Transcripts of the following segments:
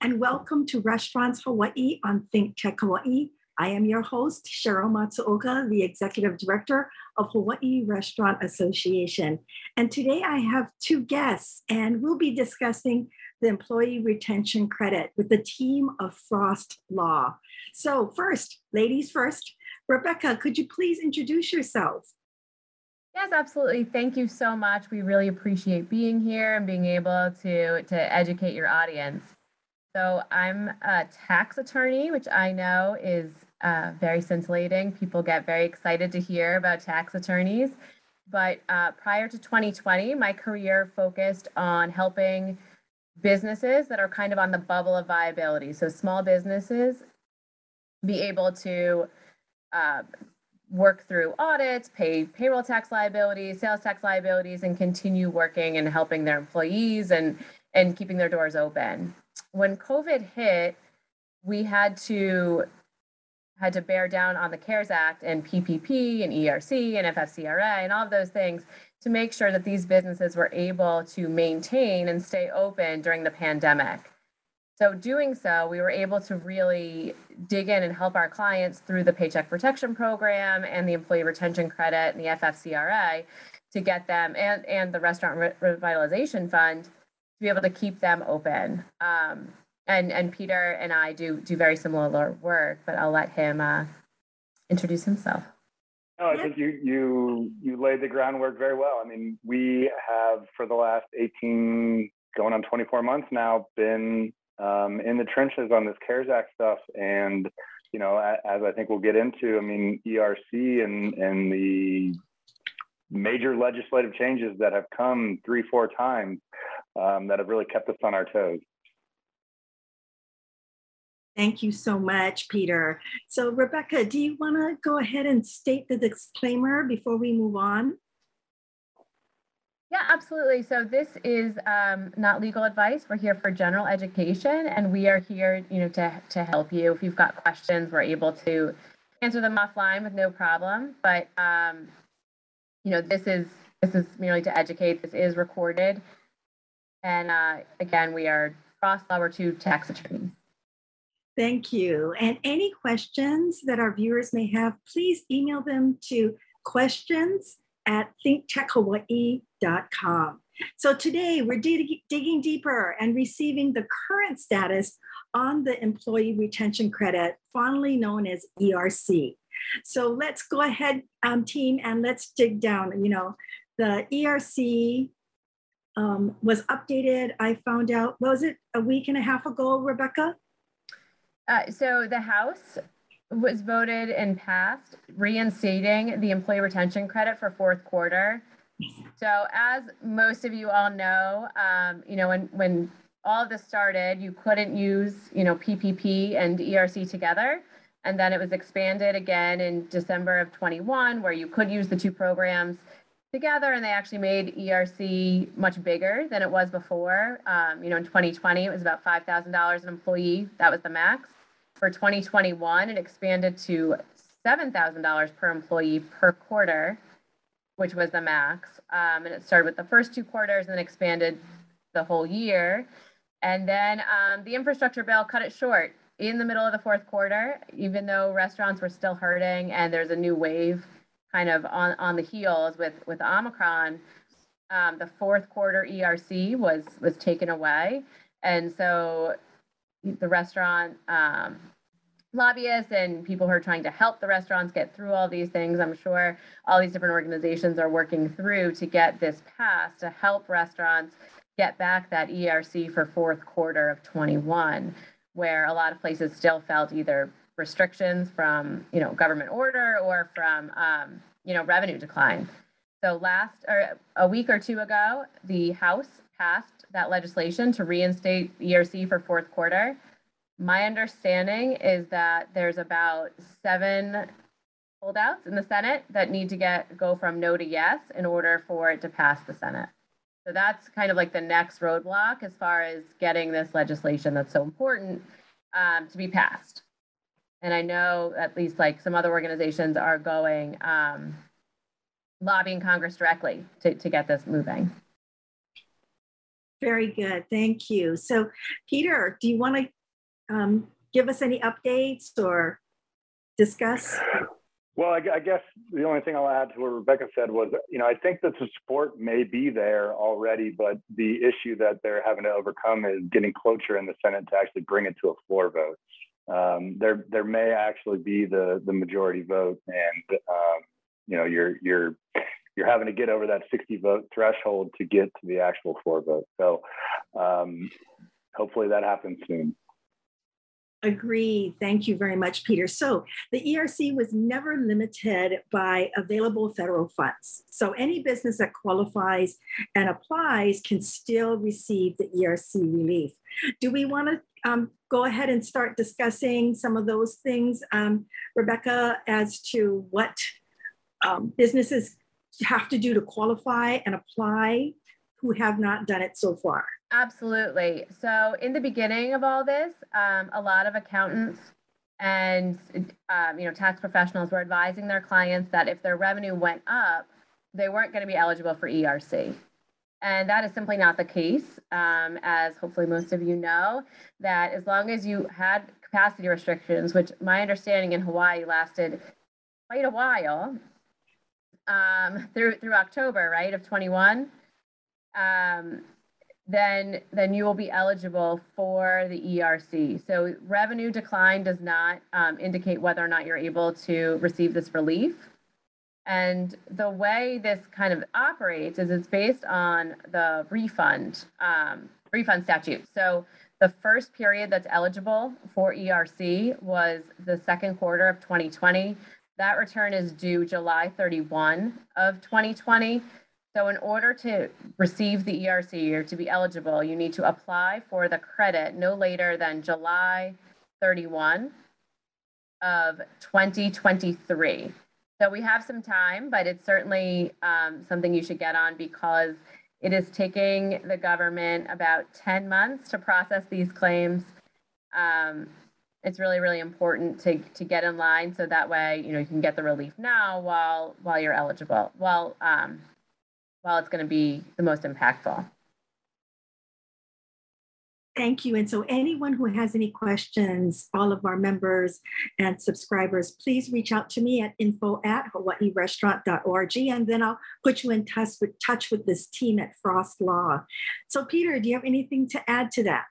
And welcome to Restaurants Hawaii on Think Tech Hawaii. I am your host, Cheryl Matsuoka, the Executive Director of Hawaii Restaurant Association. And today I have two guests, and we'll be discussing the Employee Retention Credit with the team of Frost Law. So, first, ladies first, Rebecca, could you please introduce yourself? Yes, absolutely. Thank you so much. We really appreciate being here and being able to, to educate your audience. So, I'm a tax attorney, which I know is uh, very scintillating. People get very excited to hear about tax attorneys. But uh, prior to 2020, my career focused on helping businesses that are kind of on the bubble of viability. So, small businesses be able to uh, work through audits, pay payroll tax liabilities, sales tax liabilities, and continue working and helping their employees and, and keeping their doors open. When COVID hit, we had to had to bear down on the CARES Act and PPP and ERC and FFCRA and all of those things to make sure that these businesses were able to maintain and stay open during the pandemic. So, doing so, we were able to really dig in and help our clients through the Paycheck Protection Program and the Employee Retention Credit and the FFCRA to get them and, and the Restaurant Revitalization Fund to be able to keep them open. Um, and, and Peter and I do, do very similar work, but I'll let him uh, introduce himself. No, I think you you you laid the groundwork very well. I mean, we have for the last 18 going on 24 months now been um, in the trenches on this CARES Act stuff. And, you know, as I think we'll get into, I mean, ERC and, and the major legislative changes that have come three, four times um, that have really kept us on our toes. Thank you so much, Peter. So, Rebecca, do you want to go ahead and state the disclaimer before we move on? Yeah, absolutely. So this is um, not legal advice. We're here for general education, and we are here, you know, to to help you. If you've got questions, we're able to answer them offline with no problem. But um, you know, this is this is merely to educate. This is recorded, and uh, again, we are Frost Law Two tax attorneys. Thank you. And any questions that our viewers may have, please email them to questions at thinktechhawaii.com. So today we're dig- digging deeper and receiving the current status on the Employee Retention Credit, fondly known as ERC. So let's go ahead, um, team, and let's dig down. You know, the ERC um, was updated. I found out, was it a week and a half ago, Rebecca? Uh, so the House was voted and passed reinstating the employee retention credit for fourth quarter. So as most of you all know, um, you know, when, when all of this started, you couldn't use, you know, PPP and ERC together. And then it was expanded again in December of 21, where you could use the two programs together. And they actually made ERC much bigger than it was before. Um, you know, in 2020, it was about $5,000 an employee. That was the max. For 2021, it expanded to $7,000 per employee per quarter, which was the max. Um, and it started with the first two quarters and then expanded the whole year. And then um, the infrastructure bill cut it short in the middle of the fourth quarter, even though restaurants were still hurting and there's a new wave kind of on, on the heels with, with Omicron. Um, the fourth quarter ERC was was taken away. And so the restaurant um, lobbyists and people who are trying to help the restaurants get through all these things. I'm sure all these different organizations are working through to get this passed to help restaurants get back that ERC for fourth quarter of 21, where a lot of places still felt either restrictions from you know government order or from um, you know revenue decline. So last or a week or two ago, the House passed that legislation to reinstate ERC for fourth quarter. My understanding is that there's about seven holdouts in the Senate that need to get go from no to yes in order for it to pass the Senate. So that's kind of like the next roadblock as far as getting this legislation that's so important um, to be passed. And I know at least like some other organizations are going um, lobbying Congress directly to, to get this moving. Very good. Thank you. So, Peter, do you want to um, give us any updates or discuss? Well, I, I, guess the only thing I'll add to what Rebecca said was, you know, I think that the support may be there already, but the issue that they're having to overcome is getting cloture in the Senate to actually bring it to a floor vote. Um, there, there may actually be the the majority vote, and um, you know, you're you're you're having to get over that 60 vote threshold to get to the actual floor vote. So, um, hopefully, that happens soon. Agree. Thank you very much, Peter. So the ERC was never limited by available federal funds. So any business that qualifies and applies can still receive the ERC relief. Do we want to um, go ahead and start discussing some of those things, um, Rebecca, as to what um, businesses have to do to qualify and apply who have not done it so far? Absolutely. So, in the beginning of all this, um, a lot of accountants and um, you know tax professionals were advising their clients that if their revenue went up, they weren't going to be eligible for ERC. And that is simply not the case, um, as hopefully most of you know, that as long as you had capacity restrictions, which my understanding in Hawaii lasted quite a while, um, through through October, right, of 21, um, then then you will be eligible for the ERC. So revenue decline does not um, indicate whether or not you're able to receive this relief. And the way this kind of operates is it's based on the refund um, refund statute. So the first period that's eligible for ERC was the second quarter of 2020. That return is due July 31 of 2020. So in order to receive the ERC or to be eligible, you need to apply for the credit no later than July 31 of 2023. So we have some time, but it's certainly um, something you should get on because it is taking the government about 10 months to process these claims. Um, it's really, really important to, to get in line so that way, you know, you can get the relief now while while you're eligible. Well, um, well, it's going to be the most impactful. Thank you. And so anyone who has any questions, all of our members and subscribers, please reach out to me at info at hawaiirestaurant.org and then I'll put you in touch with, touch with this team at Frost Law. So Peter, do you have anything to add to that?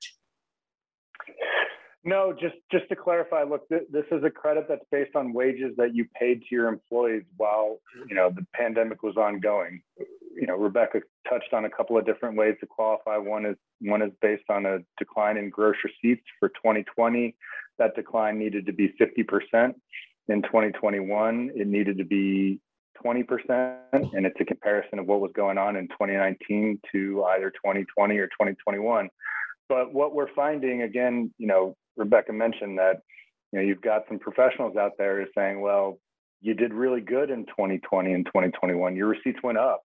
No, just just to clarify, look, th- this is a credit that's based on wages that you paid to your employees while you know the pandemic was ongoing. You know, Rebecca touched on a couple of different ways to qualify. One is one is based on a decline in gross receipts for 2020. That decline needed to be 50%. In 2021, it needed to be 20%, and it's a comparison of what was going on in 2019 to either 2020 or 2021 but what we're finding again you know Rebecca mentioned that you know you've got some professionals out there saying, well, you did really good in 2020 and 2021. Your receipts went up,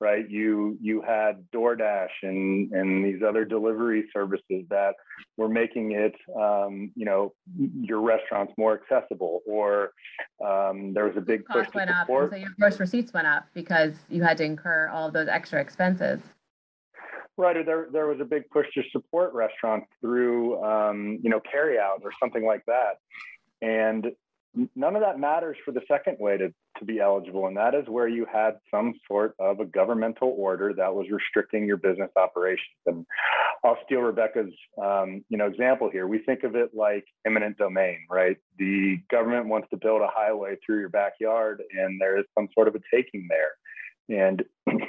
right? You you had DoorDash and and these other delivery services that were making it, um, you know, your restaurants more accessible. Or um, there was a big push went to support. up, so your gross receipts went up because you had to incur all of those extra expenses. Right, or there there was a big push to support restaurants through um, you know carryout or something like that, and none of that matters for the second way to to be eligible, and that is where you had some sort of a governmental order that was restricting your business operations. And I'll steal Rebecca's um, you know example here. We think of it like eminent domain, right? The government wants to build a highway through your backyard, and there is some sort of a taking there, and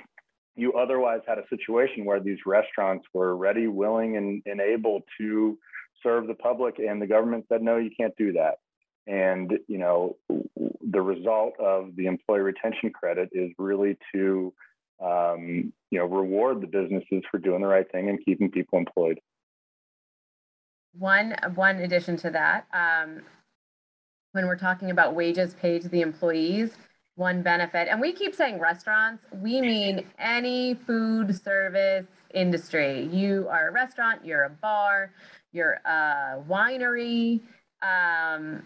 you otherwise had a situation where these restaurants were ready, willing, and, and able to serve the public, and the government said, no, you can't do that. And you know, the result of the employee retention credit is really to um, you know reward the businesses for doing the right thing and keeping people employed. One one addition to that, um, when we're talking about wages paid to the employees, one benefit. And we keep saying restaurants, we mean any food service industry. You are a restaurant, you're a bar, you're a winery. Um,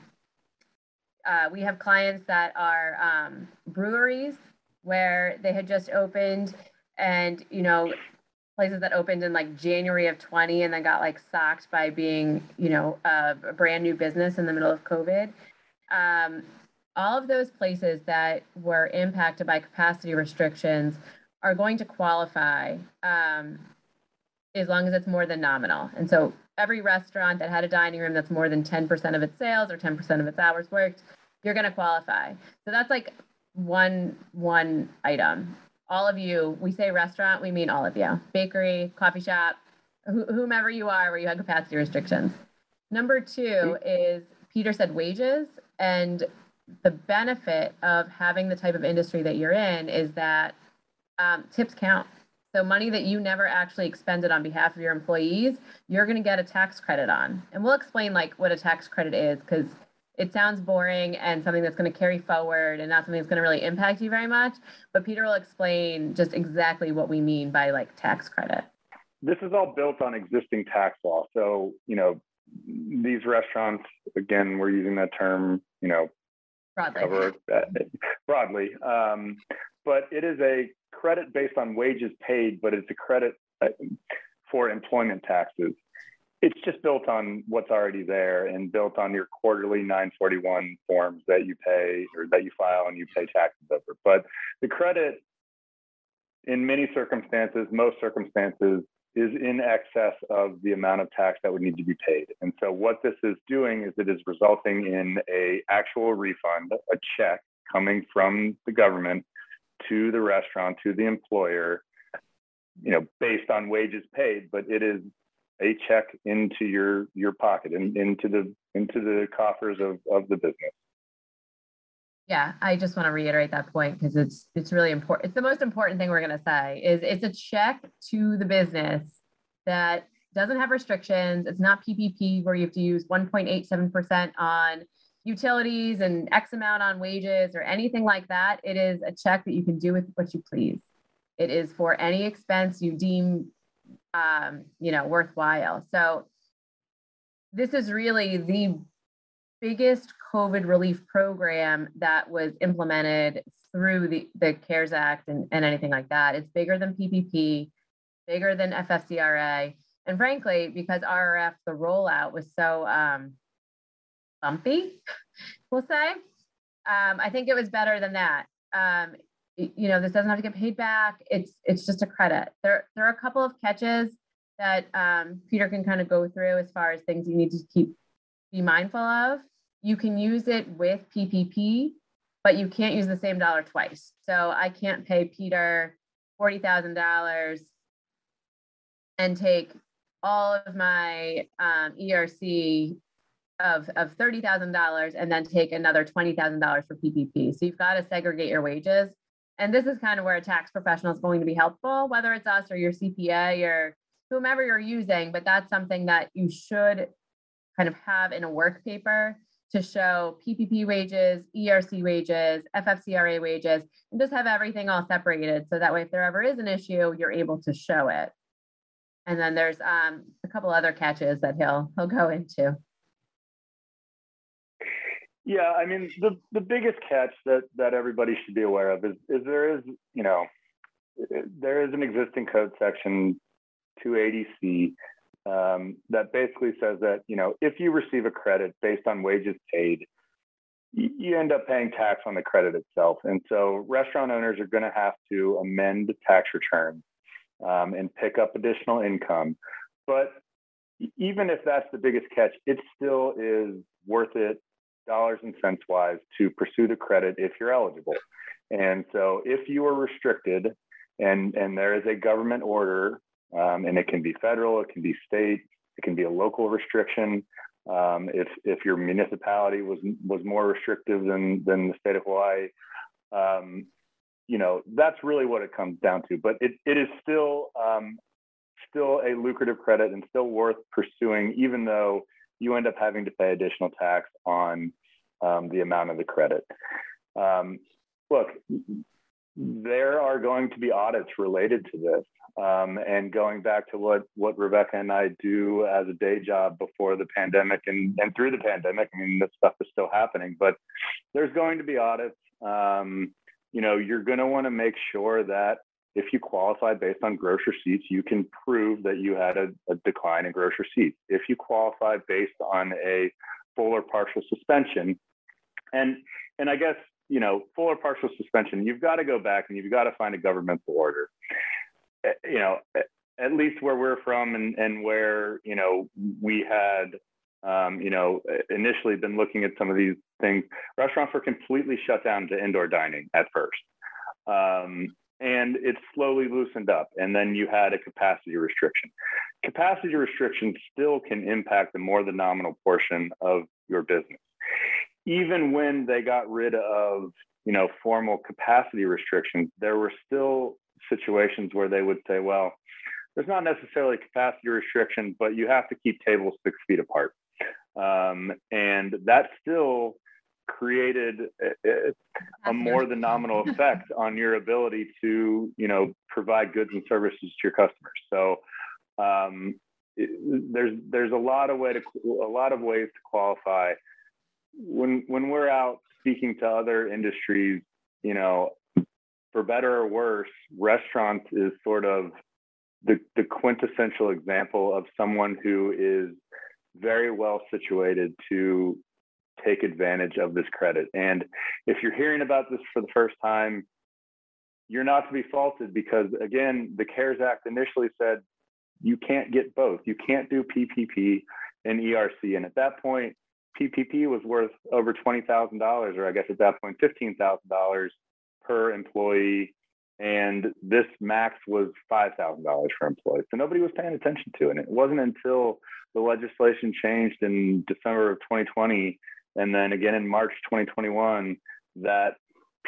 uh, we have clients that are um, breweries where they had just opened and, you know, places that opened in like January of 20 and then got like socked by being, you know, a, a brand new business in the middle of COVID. Um, all of those places that were impacted by capacity restrictions are going to qualify um, as long as it's more than nominal. And so every restaurant that had a dining room that's more than 10% of its sales or 10% of its hours worked, you're going to qualify. So that's like one one item. All of you, we say restaurant, we mean all of you. Bakery, coffee shop, wh- whomever you are where you have capacity restrictions. Number 2 is Peter said wages and the benefit of having the type of industry that you're in is that um, tips count. So money that you never actually expended on behalf of your employees, you're going to get a tax credit on. And we'll explain like what a tax credit is because it sounds boring and something that's going to carry forward and not something that's going to really impact you very much. But Peter will explain just exactly what we mean by like tax credit. This is all built on existing tax law. So, you know, these restaurants, again, we're using that term, you know, broadly. cover broadly. Um, but it is a credit based on wages paid, but it's a credit uh, for employment taxes. It's just built on what's already there and built on your quarterly 941 forms that you pay or that you file and you pay taxes over. But the credit, in many circumstances, most circumstances, is in excess of the amount of tax that would need to be paid. And so what this is doing is it is resulting in a actual refund, a check coming from the government to the restaurant, to the employer, you know, based on wages paid, but it is a check into your your pocket and into the into the coffers of, of the business. Yeah, I just want to reiterate that point because it's it's really important. It's the most important thing we're going to say is it's a check to the business that doesn't have restrictions. It's not PPP where you have to use 1.87% on utilities and X amount on wages or anything like that. It is a check that you can do with what you please. It is for any expense you deem, um, you know, worthwhile. So this is really the biggest COVID relief program that was implemented through the, the CARES Act and, and anything like that. It's bigger than PPP, bigger than FFCRA. And frankly, because RRF, the rollout was so um, bumpy, we'll say, um, I think it was better than that. Um, you know, this doesn't have to get paid back. It's it's just a credit. There there are a couple of catches that um, Peter can kind of go through as far as things you need to keep be mindful of. You can use it with PPP, but you can't use the same dollar twice. So I can't pay Peter forty thousand dollars and take all of my um, ERC of, of $30,000 and then take another $20,000 for PPP. So you've got to segregate your wages. And this is kind of where a tax professional is going to be helpful, whether it's us or your CPA or whomever you're using, but that's something that you should kind of have in a work paper to show PPP wages, ERC wages, FFCRA wages, and just have everything all separated. So that way, if there ever is an issue, you're able to show it. And then there's um, a couple other catches that he'll he'll go into. Yeah, I mean the the biggest catch that that everybody should be aware of is is there is you know there is an existing code section 280C um, that basically says that you know if you receive a credit based on wages paid, you end up paying tax on the credit itself, and so restaurant owners are going to have to amend tax returns um, and pick up additional income. But even if that's the biggest catch, it still is worth it dollars and cents wise to pursue the credit if you're eligible. And so if you are restricted and, and there is a government order, um, and it can be federal, it can be state, it can be a local restriction. Um, if, if your municipality was, was more restrictive than, than the state of Hawaii, um, you know, that's really what it comes down to. But it, it is still, um, still a lucrative credit and still worth pursuing, even though you end up having to pay additional tax on um, the amount of the credit. Um, look, there are going to be audits related to this. Um, and going back to what, what Rebecca and I do as a day job before the pandemic and, and through the pandemic, I mean, this stuff is still happening, but there's going to be audits. Um, you know, you're going to want to make sure that if you qualify based on gross receipts, you can prove that you had a, a decline in gross receipts. If you qualify based on a full or partial suspension, and and I guess you know full or partial suspension, you've got to go back and you've got to find a governmental order. Eh, you know, eh, at least where we're from and and where you know we had um, you know, initially been looking at some of these things. Restaurants were completely shut down to indoor dining at first. Um, and it slowly loosened up. And then you had a capacity restriction. Capacity restrictions still can impact the more than nominal portion of your business. Even when they got rid of, you know, formal capacity restrictions, there were still situations where they would say, well, there's not necessarily capacity restriction, but you have to keep tables six feet apart. Um, and that still created a, a more than nominal effect on your ability to, you know, provide goods and services to your customers. So um, it, there's there's a lot of way to a lot of ways to qualify. When when we're out speaking to other industries, you know, for better or worse, restaurants is sort of the, the quintessential example of someone who is very well situated to take advantage of this credit. And if you're hearing about this for the first time, you're not to be faulted because, again, the CARES Act initially said you can't get both. You can't do PPP and ERC. And at that point, PPP was worth over $20,000, or I guess at that point, $15,000 per employee and this max was $5,000 for employees. So nobody was paying attention to it. And it wasn't until the legislation changed in December of 2020 and then again in March 2021 that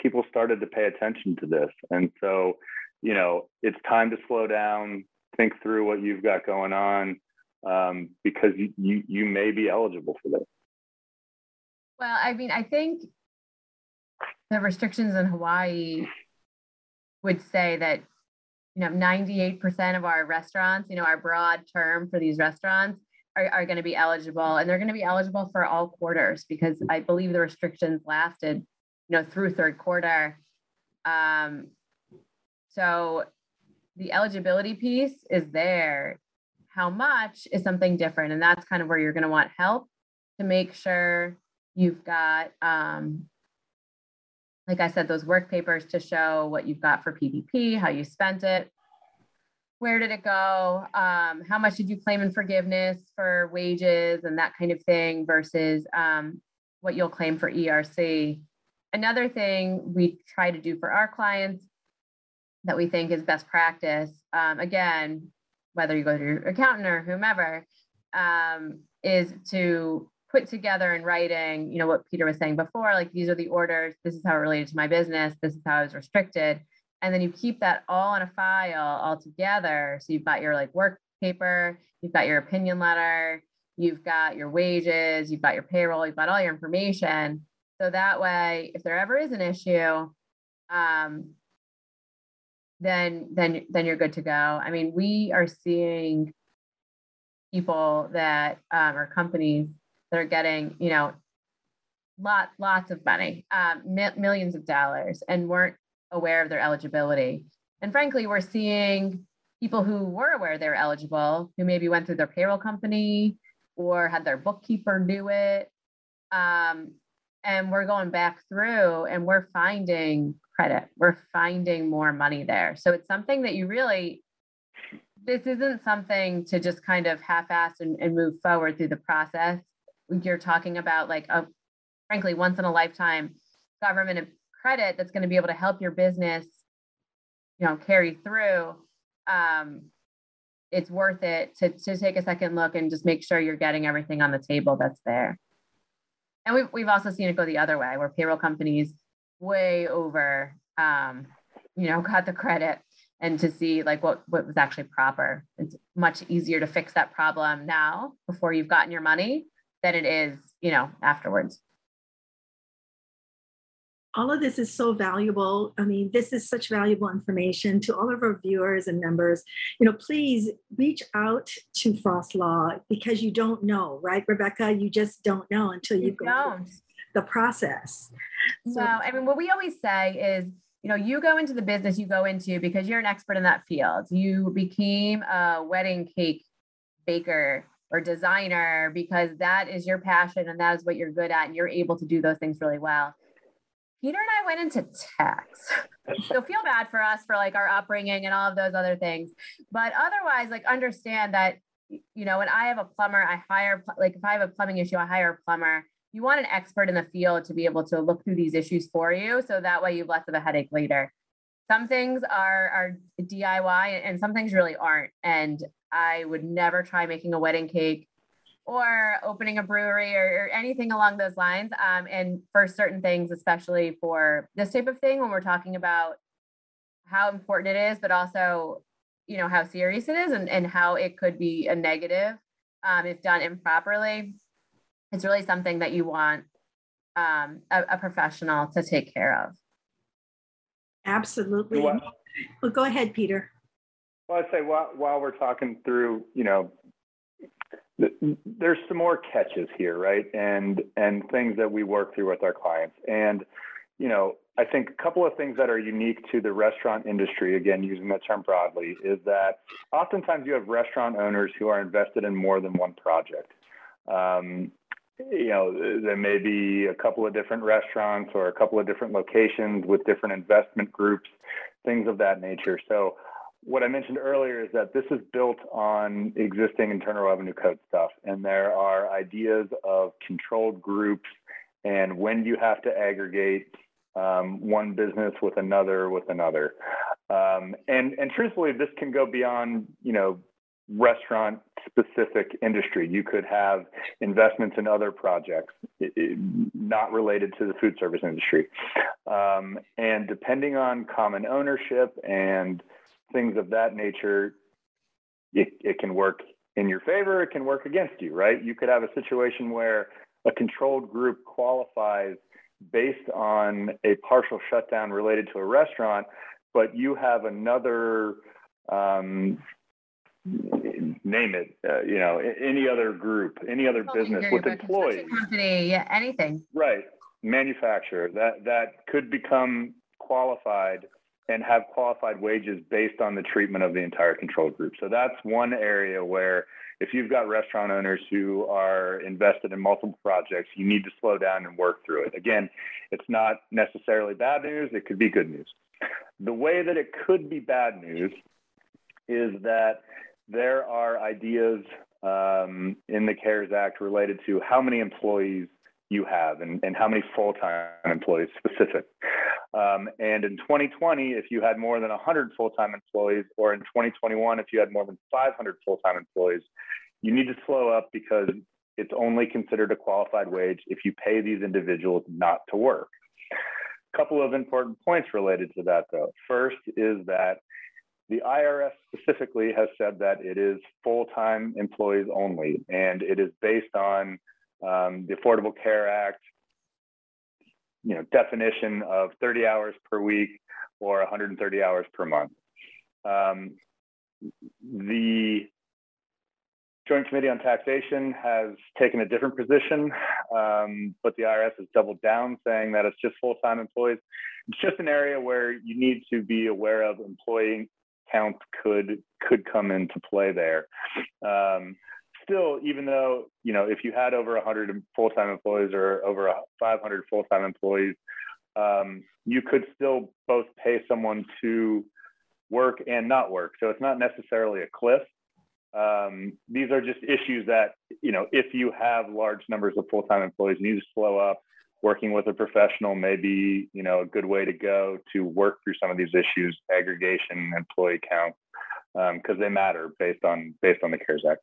people started to pay attention to this. And so, you know, it's time to slow down, think through what you've got going on um, because you, you, you may be eligible for this. Well, I mean, I think the restrictions in Hawaii would say that you know 98% of our restaurants you know our broad term for these restaurants are, are going to be eligible and they're going to be eligible for all quarters because i believe the restrictions lasted you know through third quarter. Um, so the eligibility piece is there. How much is something different and that's kind of where you're going to want help to make sure you've got um, like I said, those work papers to show what you've got for PPP, how you spent it, where did it go, um, how much did you claim in forgiveness for wages and that kind of thing versus um, what you'll claim for ERC. Another thing we try to do for our clients that we think is best practice, um, again, whether you go to your accountant or whomever, um, is to put together in writing, you know, what Peter was saying before, like these are the orders, this is how it related to my business, this is how I was restricted. And then you keep that all in a file all together. So you've got your like work paper, you've got your opinion letter, you've got your wages, you've got your payroll, you've got all your information. So that way, if there ever is an issue, um, then then then you're good to go. I mean, we are seeing people that um, or companies that are getting, you know, lot lots of money, um, mi- millions of dollars, and weren't aware of their eligibility. And frankly, we're seeing people who were aware they were eligible, who maybe went through their payroll company or had their bookkeeper do it. Um, and we're going back through and we're finding credit, we're finding more money there. So it's something that you really, this isn't something to just kind of half ass and, and move forward through the process you're talking about like a frankly once in a lifetime government credit that's going to be able to help your business you know carry through um, it's worth it to, to take a second look and just make sure you're getting everything on the table that's there and we've, we've also seen it go the other way where payroll companies way over um, you know got the credit and to see like what what was actually proper it's much easier to fix that problem now before you've gotten your money than it is, you know, afterwards. All of this is so valuable. I mean, this is such valuable information to all of our viewers and members. You know, please reach out to Frost Law because you don't know, right, Rebecca? You just don't know until you, you go don't. the process. So, no, I mean, what we always say is you know, you go into the business you go into because you're an expert in that field. You became a wedding cake baker or designer because that is your passion and that is what you're good at and you're able to do those things really well. Peter and I went into tax. so feel bad for us for like our upbringing and all of those other things. But otherwise, like understand that, you know, when I have a plumber, I hire, like if I have a plumbing issue, I hire a plumber. You want an expert in the field to be able to look through these issues for you. So that way you have less of a headache later. Some things are, are DIY and some things really aren't. And I would never try making a wedding cake or opening a brewery or, or anything along those lines. Um, and for certain things, especially for this type of thing, when we're talking about how important it is, but also, you know, how serious it is and, and how it could be a negative um, if done improperly, it's really something that you want um, a, a, professional to take care of. Absolutely. Well, well go ahead, Peter. Well, I'd say while, while we're talking through, you know, there's some more catches here, right? And and things that we work through with our clients. And you know, I think a couple of things that are unique to the restaurant industry, again, using that term broadly, is that oftentimes you have restaurant owners who are invested in more than one project. Um, you know, there may be a couple of different restaurants or a couple of different locations with different investment groups, things of that nature. So what I mentioned earlier is that this is built on existing Internal Revenue Code stuff, and there are ideas of controlled groups and when you have to aggregate um, one business with another with another. Um, and and truthfully, this can go beyond you know restaurant specific industry. You could have investments in other projects not related to the food service industry. Um, and depending on common ownership and things of that nature, it, it can work in your favor, it can work against you, right? You could have a situation where a controlled group qualifies based on a partial shutdown related to a restaurant, but you have another, um, name it, uh, you know, any other group, any other oh, business with employees. Company, yeah, anything. Right. Manufacturer that that could become qualified and have qualified wages based on the treatment of the entire control group. So that's one area where if you've got restaurant owners who are invested in multiple projects, you need to slow down and work through it. Again, it's not necessarily bad news, it could be good news. The way that it could be bad news is that there are ideas um, in the CARES Act related to how many employees you have and, and how many full-time employees specific. Um, and in 2020, if you had more than 100 full-time employees, or in 2021, if you had more than 500 full-time employees, you need to slow up because it's only considered a qualified wage if you pay these individuals not to work. A couple of important points related to that, though. First is that the IRS specifically has said that it is full-time employees only, and it is based on um, the Affordable Care Act, you know, definition of 30 hours per week or 130 hours per month. Um, the Joint Committee on Taxation has taken a different position, um, but the IRS has doubled down, saying that it's just full-time employees. It's just an area where you need to be aware of employee count could could come into play there. Um, still, even though, you know, if you had over 100 full-time employees or over 500 full-time employees, um, you could still both pay someone to work and not work. So it's not necessarily a cliff. Um, these are just issues that, you know, if you have large numbers of full-time employees, you need to slow up. Working with a professional may be, you know, a good way to go to work through some of these issues, aggregation, employee count, because um, they matter based on based on the CARES Act.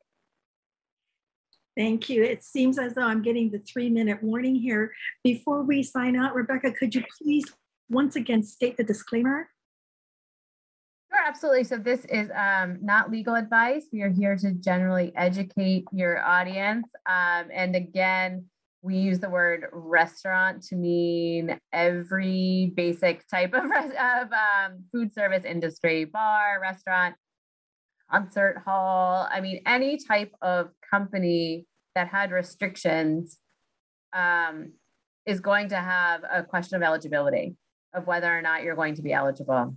Thank you. It seems as though I'm getting the three minute warning here. Before we sign out, Rebecca, could you please once again state the disclaimer? Sure, absolutely. So this is um, not legal advice. We are here to generally educate your audience. Um, and again, we use the word restaurant to mean every basic type of, of um, food service industry, bar, restaurant, concert hall. I mean, any type of company that had restrictions um, is going to have a question of eligibility. of whether or not you're going to be eligible.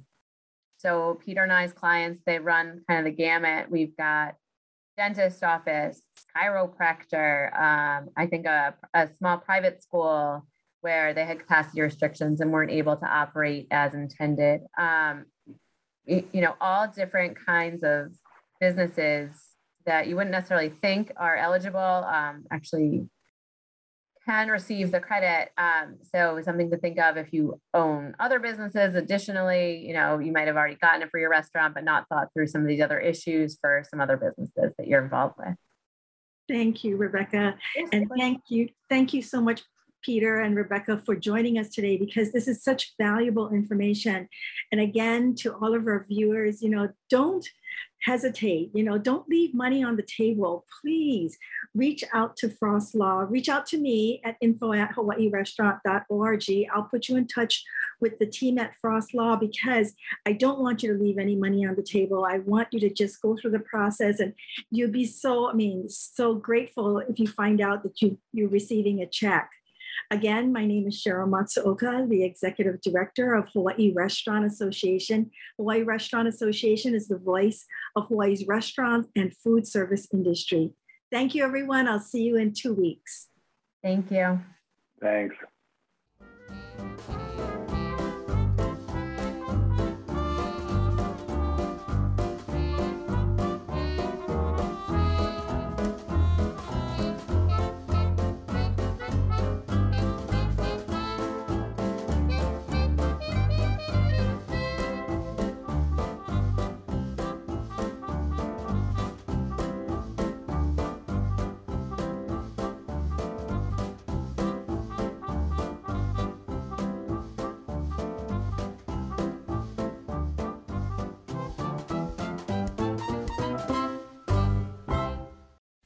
So Peter and I's clients, they run kind of the gamut. We've got dentist office, chiropractor, um, I think a, a small private school where they had capacity restrictions and weren't able to operate as intended. Um, you know, all different kinds of businesses that you wouldn't necessarily think are eligible um, actually can receive the credit. Um, so something to think of if you own other businesses. Additionally, you know, you might have already gotten it for your restaurant, but not thought through some of these other issues for some other businesses that you're involved with. Thank you, Rebecca. And thank you. Thank you so much, Peter and Rebecca, for joining us today because this is such valuable information. And again, to all of our viewers, you know, don't hesitate, you know, don't leave money on the table. Please reach out to Frost Law, reach out to me at info at hawaiirestaurant.org. I'll put you in touch with the team at Frost Law because I don't want you to leave any money on the table. I want you to just go through the process and you'll be so, I mean, so grateful if you find out that you, you're receiving a check. Again, my name is Cheryl Matsuoka, the Executive Director of Hawaii Restaurant Association. Hawaii Restaurant Association is the voice of Hawaii's restaurant and food service industry. Thank you, everyone. I'll see you in two weeks. Thank you. Thanks.